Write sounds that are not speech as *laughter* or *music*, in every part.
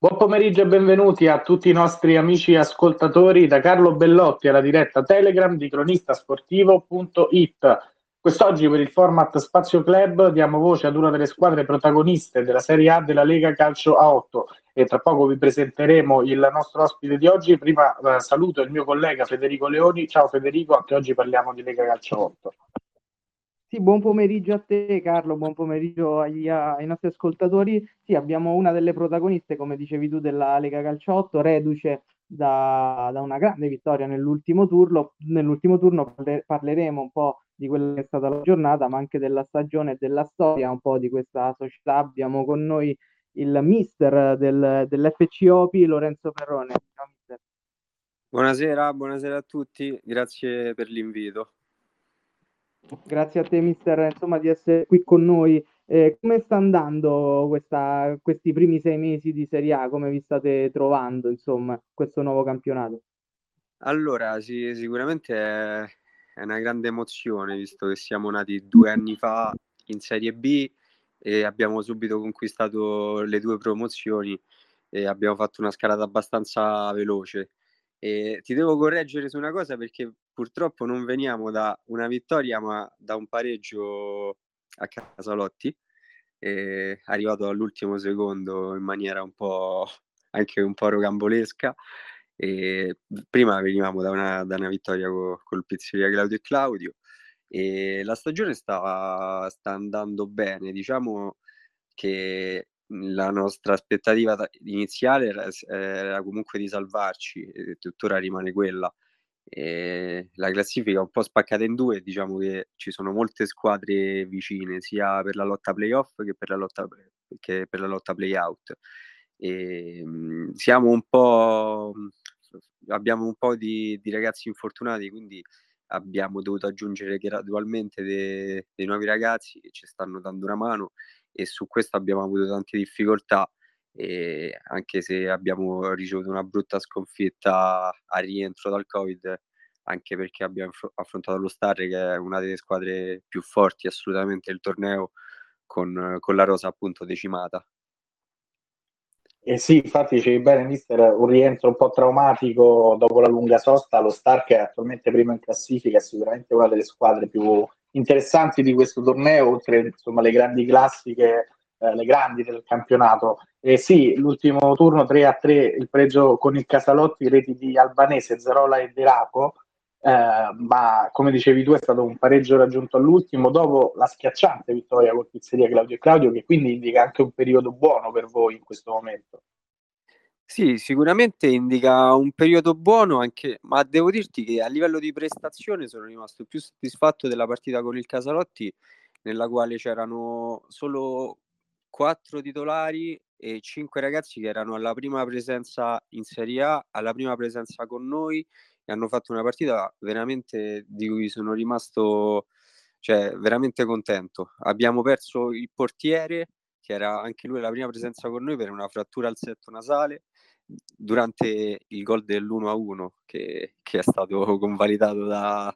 Buon pomeriggio e benvenuti a tutti i nostri amici ascoltatori da Carlo Bellotti alla diretta Telegram di cronistasportivo.it. Quest'oggi per il format Spazio Club diamo voce ad una delle squadre protagoniste della Serie A della Lega Calcio a 8 e tra poco vi presenteremo il nostro ospite di oggi. Prima eh, saluto il mio collega Federico Leoni. Ciao Federico, anche oggi parliamo di Lega Calcio a 8. Sì, buon pomeriggio a te Carlo, buon pomeriggio agli, ai nostri ascoltatori. Sì, abbiamo una delle protagoniste, come dicevi tu, della Lega Calciotto, reduce da, da una grande vittoria nell'ultimo turno. Nell'ultimo turno parleremo un po' di quella che è stata la giornata, ma anche della stagione e della storia, un po' di questa società. Abbiamo con noi il mister del, dell'FC Opi, Lorenzo Ferrone. Ciao, buonasera, buonasera a tutti, grazie per l'invito. Grazie a te, mister, insomma, di essere qui con noi. Eh, come sta andando questa, questi primi sei mesi di Serie A? Come vi state trovando, insomma, questo nuovo campionato? Allora, sì, sicuramente è, è una grande emozione, visto che siamo nati due anni fa in Serie B e abbiamo subito conquistato le due promozioni e abbiamo fatto una scalata abbastanza veloce. E ti devo correggere su una cosa perché purtroppo non veniamo da una vittoria, ma da un pareggio a Casalotti, eh, arrivato all'ultimo secondo in maniera un po' *laughs* anche un po' rocambolesca. E prima venivamo da una, da una vittoria co, col pizzeria Claudio e Claudio e la stagione sta, sta andando bene. Diciamo che la nostra aspettativa iniziale era, era, comunque di salvarci e tuttora rimane quella. E la classifica è un po' spaccata in due, diciamo che ci sono molte squadre vicine, sia per la lotta playoff che per la lotta, che per la lotta playout. E, mh, siamo un po', abbiamo un po' di, di, ragazzi infortunati, quindi abbiamo dovuto aggiungere gradualmente dei, dei nuovi ragazzi che ci stanno dando una mano e su questo abbiamo avuto tante difficoltà e anche se abbiamo ricevuto una brutta sconfitta a rientro dal Covid, anche perché abbiamo affrontato lo Starre che è una delle squadre più forti assolutamente del torneo con, con la rosa appunto decimata. Eh sì, infatti dicevi bene, mister, un rientro un po' traumatico dopo la lunga sosta, lo Stark è attualmente primo in classifica, è sicuramente una delle squadre più interessanti di questo torneo, oltre insomma le grandi classiche eh, le grandi del campionato. E sì, l'ultimo turno 3 a 3, il pregio con il Casalotti, reti di Albanese, Zerola e Deraco. Eh, ma come dicevi tu è stato un pareggio raggiunto all'ultimo dopo la schiacciante vittoria con Pizzeria Claudio e Claudio che quindi indica anche un periodo buono per voi in questo momento. Sì, sicuramente indica un periodo buono anche, ma devo dirti che a livello di prestazione sono rimasto più soddisfatto della partita con il Casalotti nella quale c'erano solo quattro titolari e cinque ragazzi che erano alla prima presenza in Serie A, alla prima presenza con noi e hanno fatto una partita veramente di cui sono rimasto cioè, veramente contento. Abbiamo perso il portiere, che era anche lui la prima presenza con noi per una frattura al setto nasale durante il gol dell'1-1 che, che è stato convalidato da,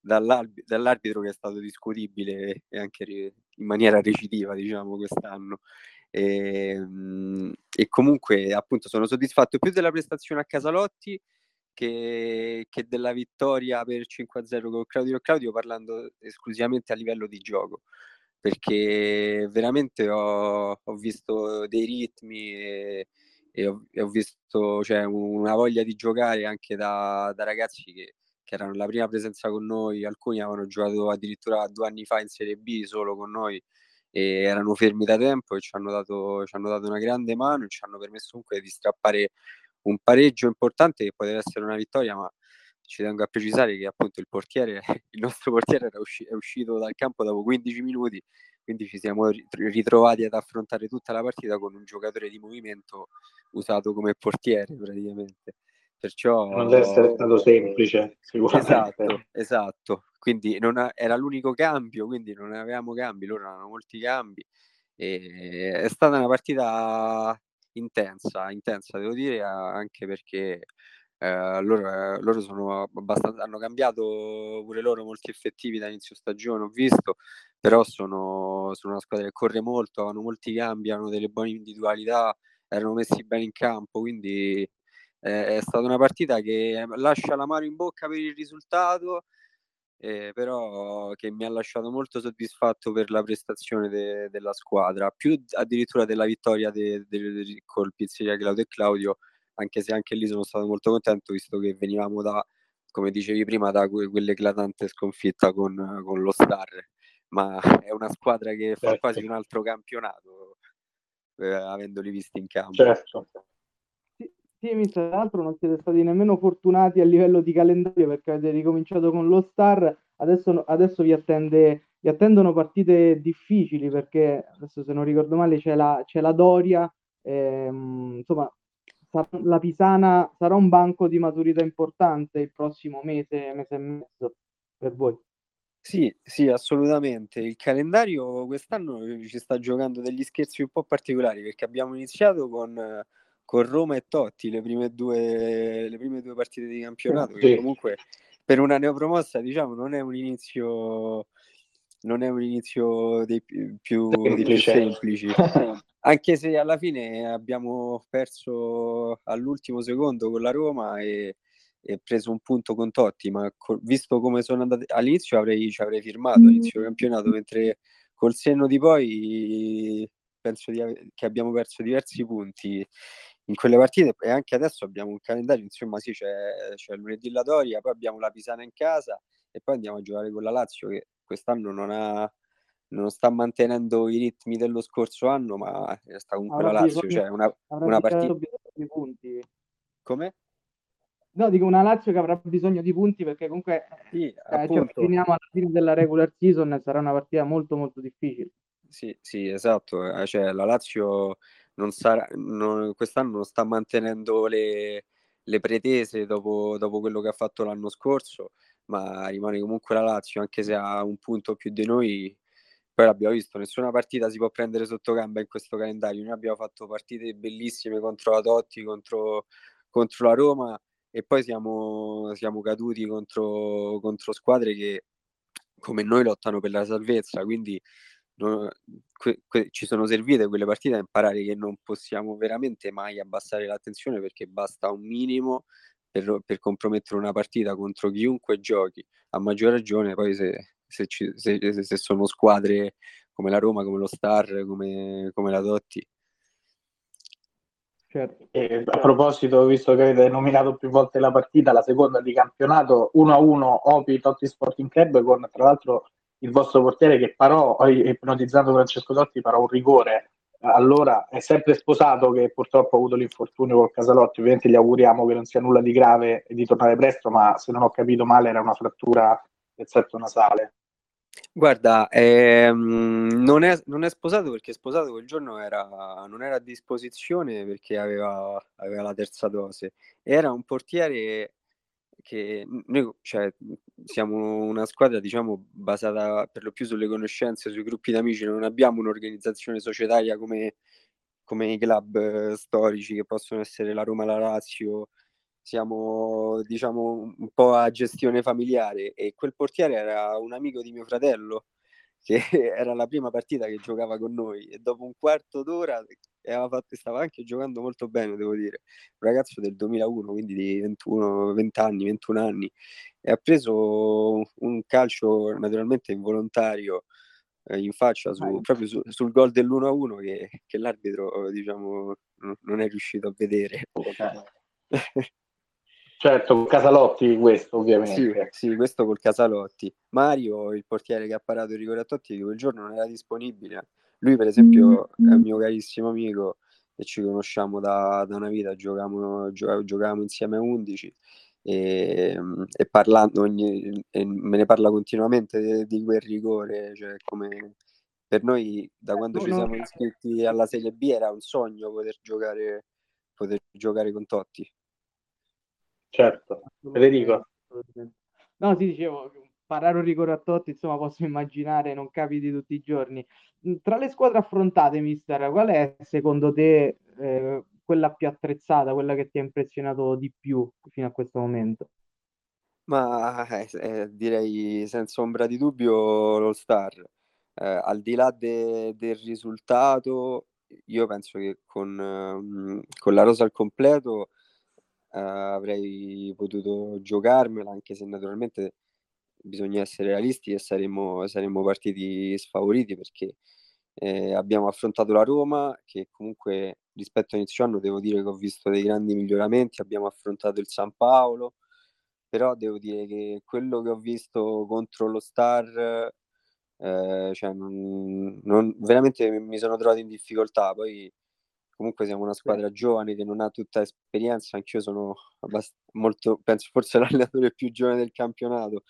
dall'arbitro che è stato discutibile e anche in maniera recidiva, diciamo, quest'anno. E, ehm, e, comunque, appunto, sono soddisfatto più della prestazione a Casalotti che, che della vittoria per 5-0 con Claudio Claudio, parlando esclusivamente a livello di gioco. Perché veramente ho, ho visto dei ritmi e, e, ho, e ho, visto cioè, una voglia di giocare anche da, da ragazzi che, che erano la prima presenza con noi, alcuni avevano giocato addirittura due anni fa in Serie B solo con noi e erano fermi da tempo e ci hanno dato, ci hanno dato una grande mano e ci hanno permesso comunque di strappare un pareggio importante che poteva essere una vittoria, ma ci tengo a precisare che appunto il portiere, *laughs* il nostro portiere usci- è uscito dal campo dopo 15 minuti, quindi ci siamo ritrovati ad affrontare tutta la partita con un giocatore di movimento usato come portiere praticamente. Perciò... Non deve essere stato semplice, sicuramente. Esatto, esatto. Quindi ha... era l'unico cambio, quindi non avevamo cambi, loro avevano molti cambi. E... È stata una partita intensa, intensa devo dire, anche perché eh, loro, loro sono abbastanza, hanno cambiato pure loro molti effettivi da inizio stagione, ho visto, però sono, sono una squadra che corre molto, hanno molti cambi, hanno delle buone individualità erano messi bene in campo, quindi è stata una partita che lascia la mano in bocca per il risultato, eh, però che mi ha lasciato molto soddisfatto per la prestazione de- della squadra, più addirittura della vittoria de- de- col Pizzeria Claudio e Claudio, anche se anche lì sono stato molto contento visto che venivamo da, come dicevi prima, da que- quell'eclatante sconfitta con, con lo Star, ma è una squadra che fa certo. quasi un altro campionato, eh, avendoli visti in campo. Certo. Mister, tra l'altro non siete stati nemmeno fortunati a livello di calendario perché avete ricominciato con lo Star, adesso, adesso vi, attende, vi attendono partite difficili perché adesso se non ricordo male c'è la, c'è la Doria, ehm, insomma la Pisana sarà un banco di maturità importante il prossimo mese, mese e mezzo per voi. Sì, sì, assolutamente. Il calendario quest'anno ci sta giocando degli scherzi un po' particolari perché abbiamo iniziato con con Roma e Totti le prime due, le prime due partite di campionato, sì. che comunque per una neopromossa diciamo non è un inizio non è un inizio dei più, dei più semplici. *laughs* Anche se alla fine abbiamo perso all'ultimo secondo con la Roma e, e preso un punto con Totti ma co- visto come sono andate all'inizio avrei, ci avrei firmato all'inizio del campionato mentre col senno di poi penso di che abbiamo perso diversi punti in quelle partite e anche adesso abbiamo un calendario, insomma sì, c'è, c'è lunedì la Doria, poi abbiamo la Pisana in casa e poi andiamo a giocare con la Lazio che quest'anno non, ha, non sta mantenendo i ritmi dello scorso anno, ma sta comunque avrà la Lazio, bisogno, cioè una, una partita... Di punti. Come? No, dico una Lazio che avrà bisogno di punti perché comunque sì, eh, cioè, finiamo alla fine della regular season sarà una partita molto molto difficile. Sì, sì, esatto, eh, cioè la Lazio non sarà, non, quest'anno non sta mantenendo le, le pretese dopo, dopo, quello che ha fatto l'anno scorso, ma rimane comunque la Lazio, anche se ha un punto più di noi. Poi l'abbiamo visto, nessuna partita si può prendere sotto gamba in questo calendario. Noi abbiamo fatto partite bellissime contro la Totti, contro, contro la Roma e poi siamo, siamo caduti contro, contro squadre che come noi lottano per la salvezza. Quindi no, que, que, ci sono servite quelle partite a imparare che non possiamo veramente mai abbassare l'attenzione perché basta un minimo per, per compromettere una partita contro chiunque giochi, a maggior ragione poi se, se, ci, se, se sono squadre come la Roma, come lo Star, come, come la Dotti. Certo. E a proposito, visto che avete nominato più volte la partita, la seconda di campionato 1-1 Opi Totti Sporting Club con tra l'altro il vostro portiere che parò, ipnotizzando Francesco Totti, parò un rigore. Allora è sempre sposato che purtroppo ha avuto l'infortunio col Casalotti. Ovviamente gli auguriamo che non sia nulla di grave e di tornare presto, ma se non ho capito male era una frattura del setto nasale. Guarda, ehm, non, è, non, è, sposato perché sposato quel giorno era, non era a disposizione perché aveva, aveva la terza dose. Era un portiere che noi cioè, siamo una squadra diciamo basata per lo più sulle conoscenze, sui gruppi d'amici, non abbiamo un'organizzazione societaria come, come i club eh, storici che possono essere la Roma, la Lazio, siamo diciamo un po' a gestione familiare e quel portiere era un amico di mio fratello che *laughs* era la prima partita che giocava con noi e dopo un quarto d'ora fatto, stava anche giocando molto bene, devo dire, un ragazzo del 2001, quindi di 21, 20 anni, 21 anni, e ha preso un calcio naturalmente involontario eh, in faccia su, proprio su, sul gol dell'1-1 che, che l'arbitro diciamo non è riuscito a vedere. *laughs* Certo, Casalotti questo ovviamente. Sì, sì, questo col Casalotti. Mario, il portiere che ha parato il rigore a Totti, quel giorno non era disponibile. Lui per esempio è un mio carissimo amico e ci conosciamo da, da una vita, giocavamo, giocavamo insieme a 11 e, e parlando ogni, e me ne parla continuamente di, di quel rigore, cioè come per noi da quando ci siamo iscritti alla Serie B era un sogno poter giocare, poter giocare con Totti. Certo, Federico. No, sì, dicevo, parare un rigore a Totti, insomma, posso immaginare, non capiti tutti i giorni. Tra le squadre affrontate, mister, qual è secondo te eh, quella più attrezzata, quella che ti ha impressionato di più fino a questo momento? Ma eh, eh, direi senza ombra di dubbio lo Star. Eh, al di là de- del risultato, io penso che con, ehm, con la rosa al completo eh, avrei potuto giocarmela, anche se naturalmente bisogna essere realisti e saremmo, saremmo partiti sfavoriti perché eh, abbiamo affrontato la Roma che comunque rispetto a inizio anno devo dire che ho visto dei grandi miglioramenti, abbiamo affrontato il San Paolo, però devo dire che quello che ho visto contro lo Star, eh, cioè non, non, veramente mi sono trovato in difficoltà, poi comunque siamo una squadra giovane che non ha tutta esperienza, anch'io sono abbast- molto, penso forse *laughs* l'allenatore più giovane del campionato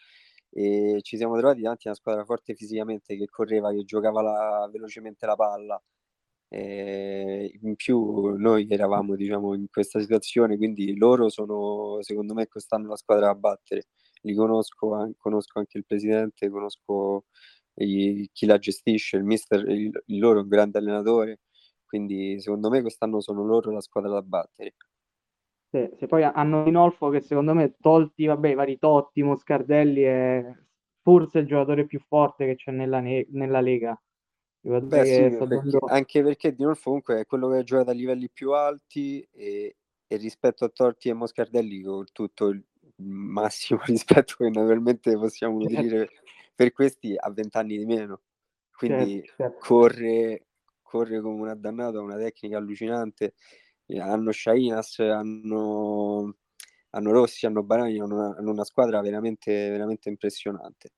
e ci siamo trovati davanti a una squadra forte fisicamente che correva, che giocava la, velocemente la palla. E in più noi eravamo diciamo in questa situazione, quindi loro sono secondo me quest'anno la squadra da battere. Li conosco, conosco anche il presidente, conosco i, chi la gestisce, il mister, il, il loro è un grande allenatore, quindi secondo me quest'anno sono loro la squadra da battere. Se, se poi hanno Rinolfo che secondo me tolti vabbè, i vari Totti, Moscardelli è forse il giocatore più forte che c'è nella, ne- nella Lega. Beh, sì, perché, anche perché Dinolfo comunque è quello che ha giocato a livelli più alti e, e rispetto a Totti e Moscardelli con tutto il massimo *laughs* rispetto che naturalmente possiamo certo. dire per questi ha vent'anni di meno quindi certo, certo. corre corre come un addannato ha una tecnica allucinante hanno Shainas, hanno, hanno Rossi, hanno Barani, hanno una, hanno una squadra veramente, veramente impressionante.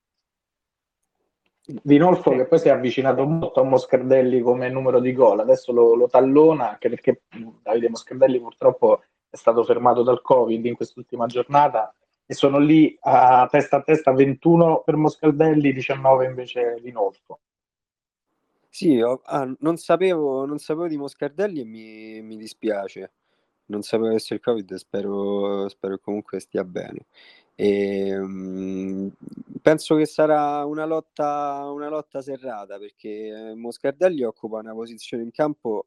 Dinolfo che poi si è avvicinato molto a Moscardelli come numero di gol, adesso lo, lo tallona anche perché Davide Moscardelli purtroppo è stato fermato dal Covid in quest'ultima giornata e sono lì a testa a testa 21 per Moscardelli, 19 invece Dinolfo. Sì, ho- ah, non sapevo, non sapevo di Moscardelli e mi, mi dispiace. Non sapevo essere il Covid, spero, spero comunque stia bene. E, um, penso che sarà una lotta, una lotta serrata perché Moscardelli occupa una posizione in campo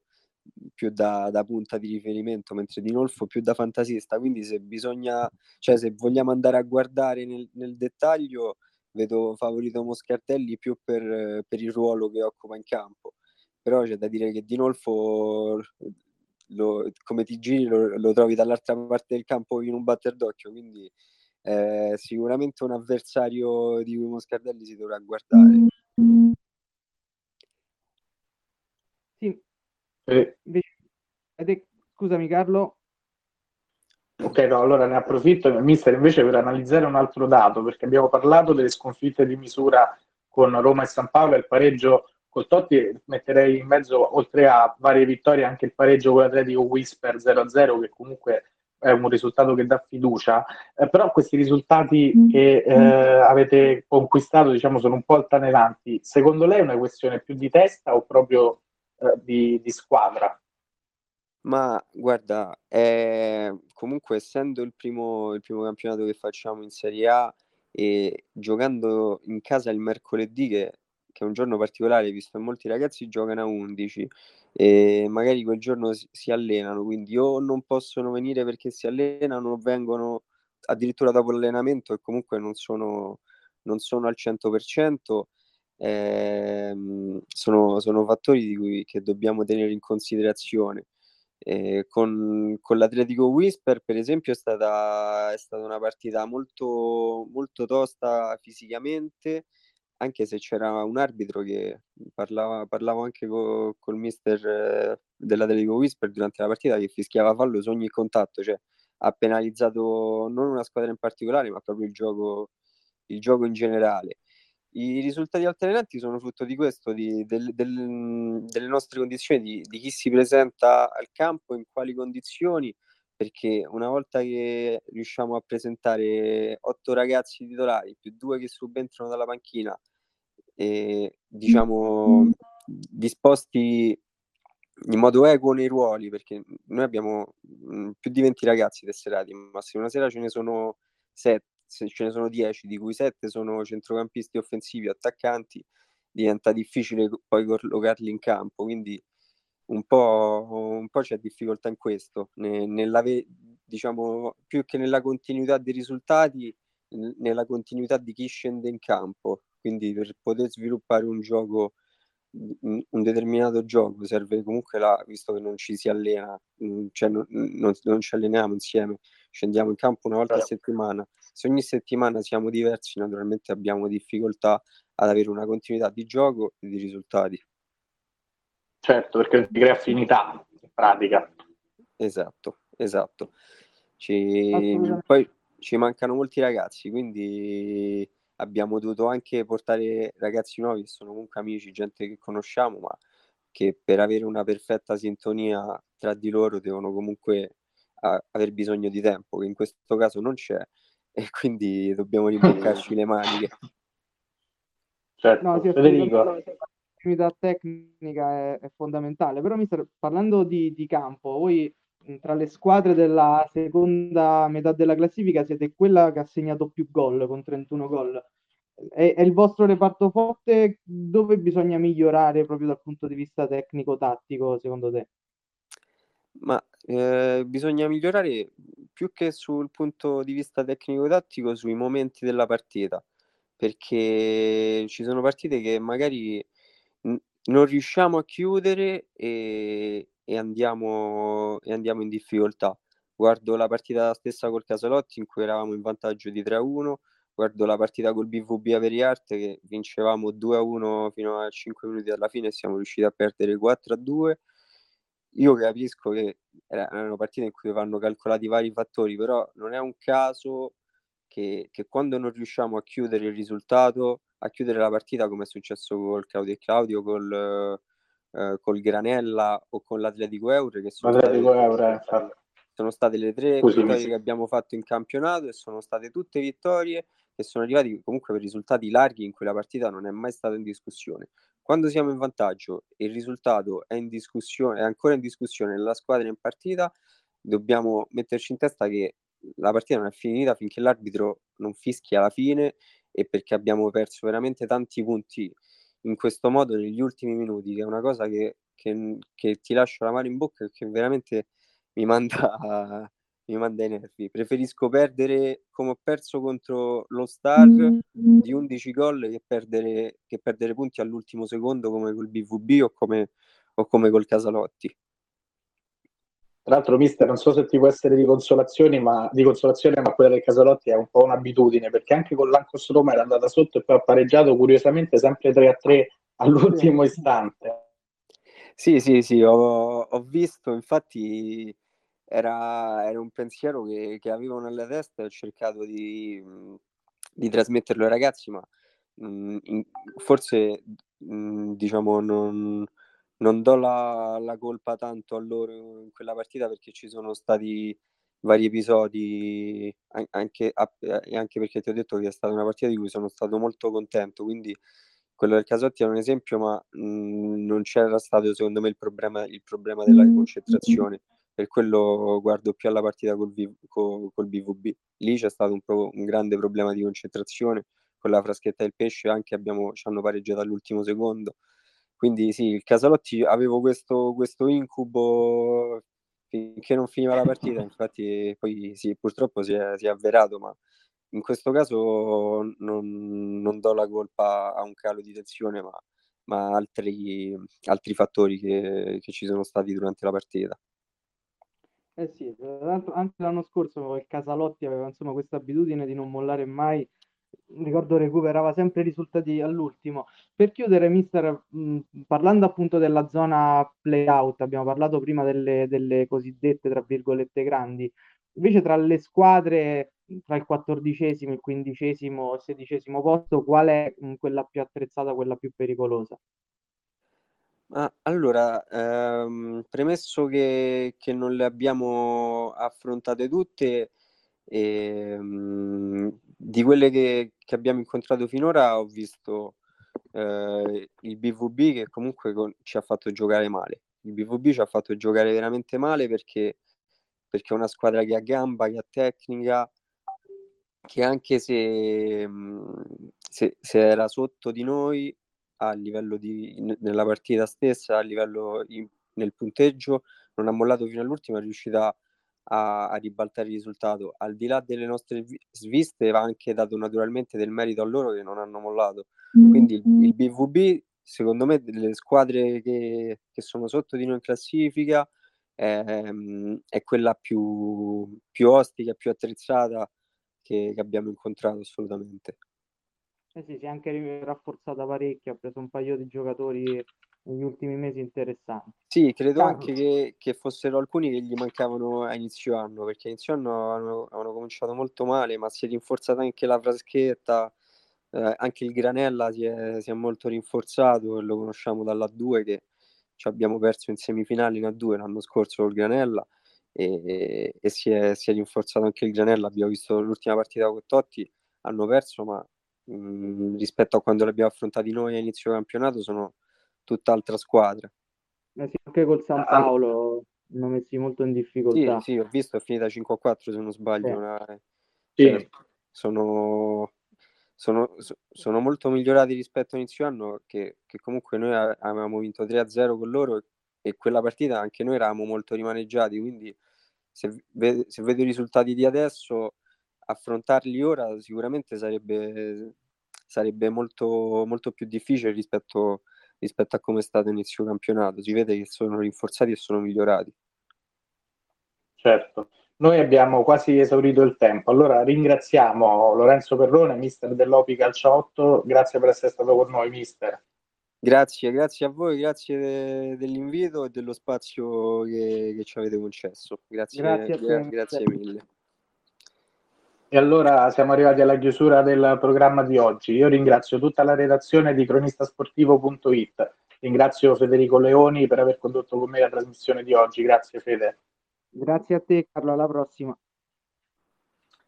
più da, da punta di riferimento, mentre Dinolfo più da fantasista. Quindi, se bisogna, cioè, se vogliamo andare a guardare nel, nel dettaglio, vedo favorito Moscardelli più per, per, il ruolo che occupa in campo. Però c'è da dire che Dinolfo, lo, come ti giri, lo, lo, trovi dall'altra parte del campo in un batter d'occhio, quindi è sicuramente un avversario di cui Moscardelli si dovrà guardare. Sì. Eh. Scusami Carlo, Ok, no, allora ne approfitto, mister, invece per analizzare un altro dato, perché abbiamo parlato delle sconfitte di misura con Roma e San Paolo e il pareggio col Totti, metterei in mezzo, oltre a varie vittorie, anche il pareggio con l'Atletico Whisper 0-0, che comunque è un risultato che dà fiducia, eh, però questi risultati mm. che eh, avete conquistato, diciamo, sono un po' altaneranti. Secondo lei è una questione più di testa o proprio eh, di, di squadra? Ma guarda, ehm, comunque essendo il primo il primo campionato che facciamo in Serie A e giocando in casa il mercoledì che che è un giorno particolare, visto che molti ragazzi giocano a 11 e magari quel giorno si si allenano, quindi o non possono venire perché si allenano o vengono addirittura dopo l'allenamento e comunque non sono non sono al 100%, ehm, sono sono fattori di cui che dobbiamo tenere in considerazione. Eh, con, con, l'Atletico Whisper, per esempio, è stata, è stata una partita molto, molto tosta fisicamente, anche se c'era un arbitro che parlava, parlavo anche co, col mister eh, dell'Atletico Whisper durante la partita che fischiava fallo su ogni contatto, cioè ha penalizzato non una squadra in particolare, ma proprio il gioco, il gioco in generale. I risultati altalenanti sono frutto di questo, di, del, del, delle nostre condizioni, di, di, chi si presenta al campo, in quali condizioni, perché una volta che riusciamo a presentare otto ragazzi titolari più due che subentrano dalla panchina, e, diciamo disposti in modo equo nei ruoli, perché noi abbiamo più di 20 ragazzi tesserati, ma se una sera ce ne sono 7 se ce ne sono 10, di cui 7 sono centrocampisti offensivi, attaccanti, diventa difficile poi collocarli in campo. Quindi un po', un po c'è difficoltà in questo, nella, diciamo più che nella continuità dei risultati, nella continuità di chi scende in campo. Quindi per poter sviluppare un gioco un determinato gioco serve comunque la, visto che non ci si allena, mm, cioè non, non, non, ci alleniamo insieme, scendiamo in campo una volta a settimana. Se ogni settimana siamo diversi, naturalmente abbiamo difficoltà ad avere una continuità di gioco e di risultati. Certo, perché ti crea affinità in pratica. Esatto, esatto. Ci, poi ci mancano molti ragazzi, quindi abbiamo dovuto anche portare ragazzi nuovi che sono comunque amici, gente che conosciamo, ma che per avere una perfetta sintonia tra di loro devono comunque uh, aver bisogno di tempo, che in questo caso non c'è, *laughs* e quindi dobbiamo rimboccarci le maniche. Certo, no, Federico. L'attività tecnica è, è, fondamentale, però mister, parlando di, di campo, voi tra le squadre della seconda metà della classifica siete quella che ha segnato più gol con 31 gol. È, è, il vostro reparto forte dove bisogna migliorare proprio dal punto di vista tecnico-tattico secondo te? Ma eh, bisogna migliorare più che sul punto di vista tecnico-tattico sui momenti della partita perché ci sono partite che magari n- non riusciamo a chiudere e, e andiamo, e andiamo in difficoltà. Guardo la partita stessa col Casalotti in cui eravamo in vantaggio di 3-1, guardo la partita col BVB a Veriarte che vincevamo 2-1 fino a 5 minuti alla fine e siamo riusciti a perdere 4-2. Io capisco che erano partite in cui vanno calcolati vari fattori, però non è un caso che, che quando non riusciamo a chiudere il risultato, a chiudere la partita come è successo col Claudio e Claudio, col eh, col Granella o con l'Atletico Euro, che sono, state, Euro, eh, sono state le tre Scusi, vittorie che abbiamo fatto in campionato e sono state tutte vittorie che sono arrivati comunque per risultati larghi in cui la partita non è mai stata in discussione. Quando siamo in vantaggio e il risultato è in discussione, è ancora in discussione nella squadra in partita, dobbiamo metterci in testa che la partita non è finita finché l'arbitro non fischia la fine e perché abbiamo perso veramente tanti punti in questo modo negli ultimi minuti, che è una cosa che, che, che ti lascia la mano in bocca e che veramente mi manda, mi manda i nervi. Preferisco perdere come ho perso contro lo Star di 11 gol che perdere, che perdere punti all'ultimo secondo come col BVB o come, o come col Casalotti. Tra l'altro, mister, non so se ti può essere di consolazione, ma, di consolazione, ma quella del Casalotti è un po' un'abitudine, perché anche con l'Ancos Roma era andata sotto e poi ha pareggiato curiosamente sempre 3 a 3 all'ultimo istante. Sì, sì, sì, ho, ho visto, infatti era, era, un pensiero che, che avevo nella testa e ho cercato di, di trasmetterlo ai ragazzi, ma mh, in, forse mh, diciamo non non do la, la colpa tanto a loro in quella partita perché ci sono stati vari episodi, anche, anche perché ti ho detto che è stata una partita di cui sono stato molto contento, quindi quello del Casotti è un esempio, ma mh, non c'era stato secondo me il problema, il problema della concentrazione, per quello guardo più alla partita col, col, col BVB. Lì c'è stato un, pro, un, grande problema di concentrazione, con la fraschetta del pesce anche abbiamo, ci hanno pareggiato all'ultimo secondo, quindi sì, il Casalotti avevo questo, questo incubo finché non finiva la partita, infatti poi sì, purtroppo si è, si è avverato, ma in questo caso non, non, do la colpa a un calo di tensione, ma, ma altri, altri fattori che, che, ci sono stati durante la partita. Eh sì, tra l'altro anche l'anno scorso il Casalotti aveva insomma questa abitudine di non mollare mai ricordo recuperava sempre i risultati all'ultimo. Per chiudere, mister, mh, parlando appunto della zona play-out, abbiamo parlato prima delle, delle cosiddette, tra virgolette, grandi. Invece tra le squadre, tra il quattordicesimo, il quindicesimo, il sedicesimo posto, qual è mh, quella più attrezzata, quella più pericolosa? Allora, ehm, premesso che, che non le abbiamo affrontate tutte, ehm, di quelle che, che abbiamo incontrato finora ho visto eh, il BVB che comunque con, ci ha fatto giocare male. Il BVB ci ha fatto giocare veramente male perché, perché è una squadra che ha gamba, che ha tecnica, che anche se, se, se era sotto di noi a livello di, nella partita stessa, a livello in, nel punteggio, non ha mollato fino all'ultimo, è riuscita a a, ribaltare il risultato. Al di là delle nostre sviste va anche dato naturalmente del merito a loro che non hanno mollato. Quindi il, il BVB secondo me delle squadre che, che sono sotto di noi in classifica ehm, è quella più, più ostica, più attrezzata che, che abbiamo incontrato assolutamente. Eh sì, si è anche rafforzata parecchio, ha preso un paio di giocatori negli ultimi mesi interessanti. Sì, credo Carlo. anche che, che, fossero alcuni che gli mancavano a inizio anno, perché a inizio anno hanno, hanno cominciato molto male, ma si è rinforzata anche la Fraschetta, eh, anche il Granella si è, si è, molto rinforzato, lo conosciamo dalla 2 che ci abbiamo perso in semifinale in A2 l'anno scorso col Granella e, e si, è, si, è, rinforzato anche il Granella, abbiamo visto l'ultima partita con Totti, hanno perso ma mh, mm, rispetto a quando l'abbiamo affrontati noi a inizio campionato sono tutt'altra squadra. Eh sì, anche col San ah, Paolo hanno messi molto in difficoltà. Sì, sì, ho visto, è finita 5-4 se non sbaglio. Sì. Una... Sì. Cioè, sono, sono, sono, molto migliorati rispetto a inizio anno, che, che comunque noi avevamo vinto 3-0 con loro e quella partita anche noi eravamo molto rimaneggiati, quindi se, ve, se vedo i risultati di adesso, affrontarli ora sicuramente sarebbe, sarebbe molto, molto più difficile rispetto, rispetto a come è stato inizio campionato. Si vede che sono rinforzati e sono migliorati. Certo. Noi abbiamo quasi esaurito il tempo, allora ringraziamo Lorenzo Perrone, mister dell'Opi Calcio 8, grazie per essere stato con noi, mister. Grazie, grazie a voi, grazie de- dell'invito e dello spazio che, che ci avete concesso. Grazie, grazie, gra- grazie mille. E allora siamo arrivati alla chiusura del programma di oggi. Io ringrazio tutta la redazione di cronistasportivo.it. Ringrazio Federico Leoni per aver condotto con me la trasmissione di oggi. Grazie Fede. Grazie a te Carlo, alla prossima.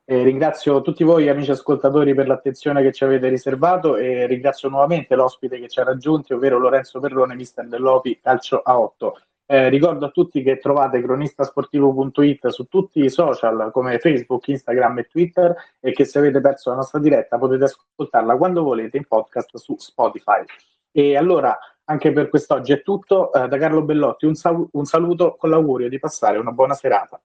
E ringrazio tutti voi amici ascoltatori per l'attenzione che ci avete riservato e ringrazio nuovamente l'ospite che ci ha raggiunti, ovvero Lorenzo Perrone, mister dell'Opi Calcio a 8. Eh, ricordo a tutti che trovate cronistasportivo.it su tutti i social come Facebook, Instagram e Twitter e che se avete perso la nostra diretta potete ascoltarla quando volete in podcast su Spotify. E allora anche per quest'oggi è tutto. Eh, da Carlo Bellotti un, sal- un saluto con l'augurio di passare una buona serata.